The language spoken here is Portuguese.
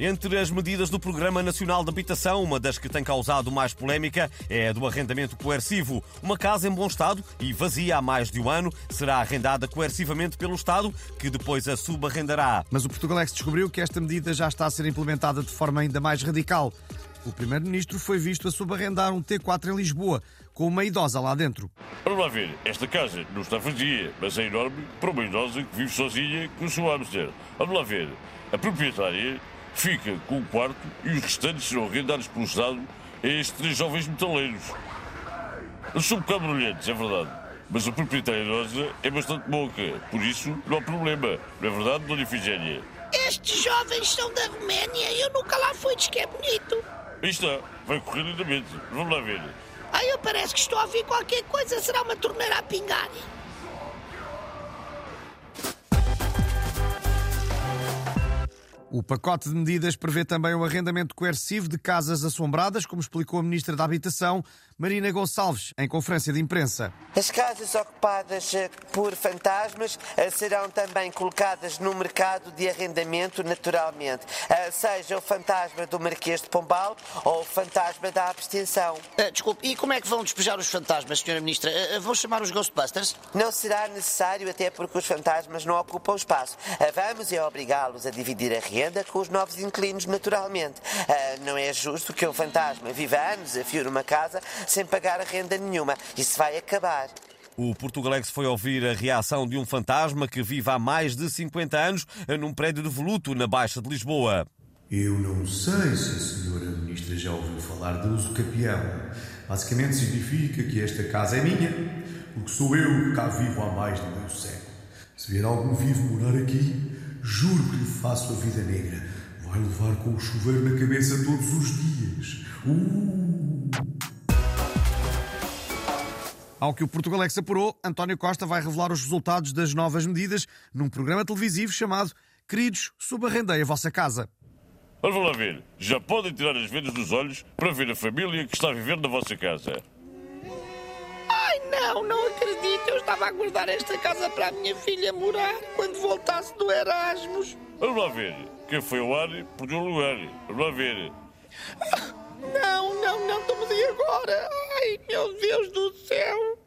Entre as medidas do Programa Nacional de Habitação, uma das que tem causado mais polémica é a do arrendamento coercivo. Uma casa em bom estado e vazia há mais de um ano será arrendada coercivamente pelo Estado, que depois a subarrendará. Mas o Portugalex descobriu que esta medida já está a ser implementada de forma ainda mais radical. O Primeiro-Ministro foi visto a subarrendar um T4 em Lisboa, com uma idosa lá dentro. Vamos lá ver, esta casa não está vazia, mas é enorme para uma idosa que vive sozinha com o seu hamster. Vamos lá ver, a proprietária fica com o quarto e os restantes serão arrendados pelo Estado a estes três jovens metaleiros. Eles são um bocado brilhantes, é verdade, mas a proprietária idosa é bastante boca, por isso não há problema. Não é verdade, Dona Ifigénia? Estes jovens são da Roménia e eu nunca lá fui, diz que é bonito. Aí está, vai correr lindamente. Vamos lá ver. Ai, eu parece que estou a ouvir qualquer coisa. Será uma torneira a pingar? O pacote de medidas prevê também o arrendamento coercivo de casas assombradas, como explicou a Ministra da Habitação, Marina Gonçalves, em conferência de imprensa. As casas ocupadas eh, por fantasmas eh, serão também colocadas no mercado de arrendamento naturalmente, eh, seja o fantasma do Marquês de Pombal ou o fantasma da abstenção. Uh, desculpe, e como é que vão despejar os fantasmas, Sra. Ministra? Uh, vão chamar os Ghostbusters? Não será necessário, até porque os fantasmas não ocupam espaço. Vamos é obrigá-los a dividir a renda com os novos inquilinos naturalmente. Não é justo que um fantasma viva anos a fio numa casa sem pagar a renda nenhuma. Isso vai acabar. O Portugalex foi ouvir a reação de um fantasma que vive há mais de 50 anos num prédio de voluto na Baixa de Lisboa. Eu não sei se a senhora ministra já ouviu falar de uso capião. Basicamente significa que esta casa é minha, porque sou eu que cá vivo há mais de meio século. Se vier algum vivo morar aqui, juro que lhe faço a vida negra. Vai levar com o chuveiro na cabeça todos os dias. Uh! Ao que o Portugalex apurou, António Costa vai revelar os resultados das novas medidas num programa televisivo chamado Queridos, subarrendei a vossa casa. Vamos lá ver. Já podem tirar as vendas dos olhos para ver a família que está a viver na vossa casa. Ai, não, não estava a guardar esta casa para a minha filha morar quando voltasse do Erasmus. Vamos lá ver. Quem foi ao ar perdeu o lugar. Vamos lá ver. Não, não, não, estamos aí agora. Ai, meu Deus do céu.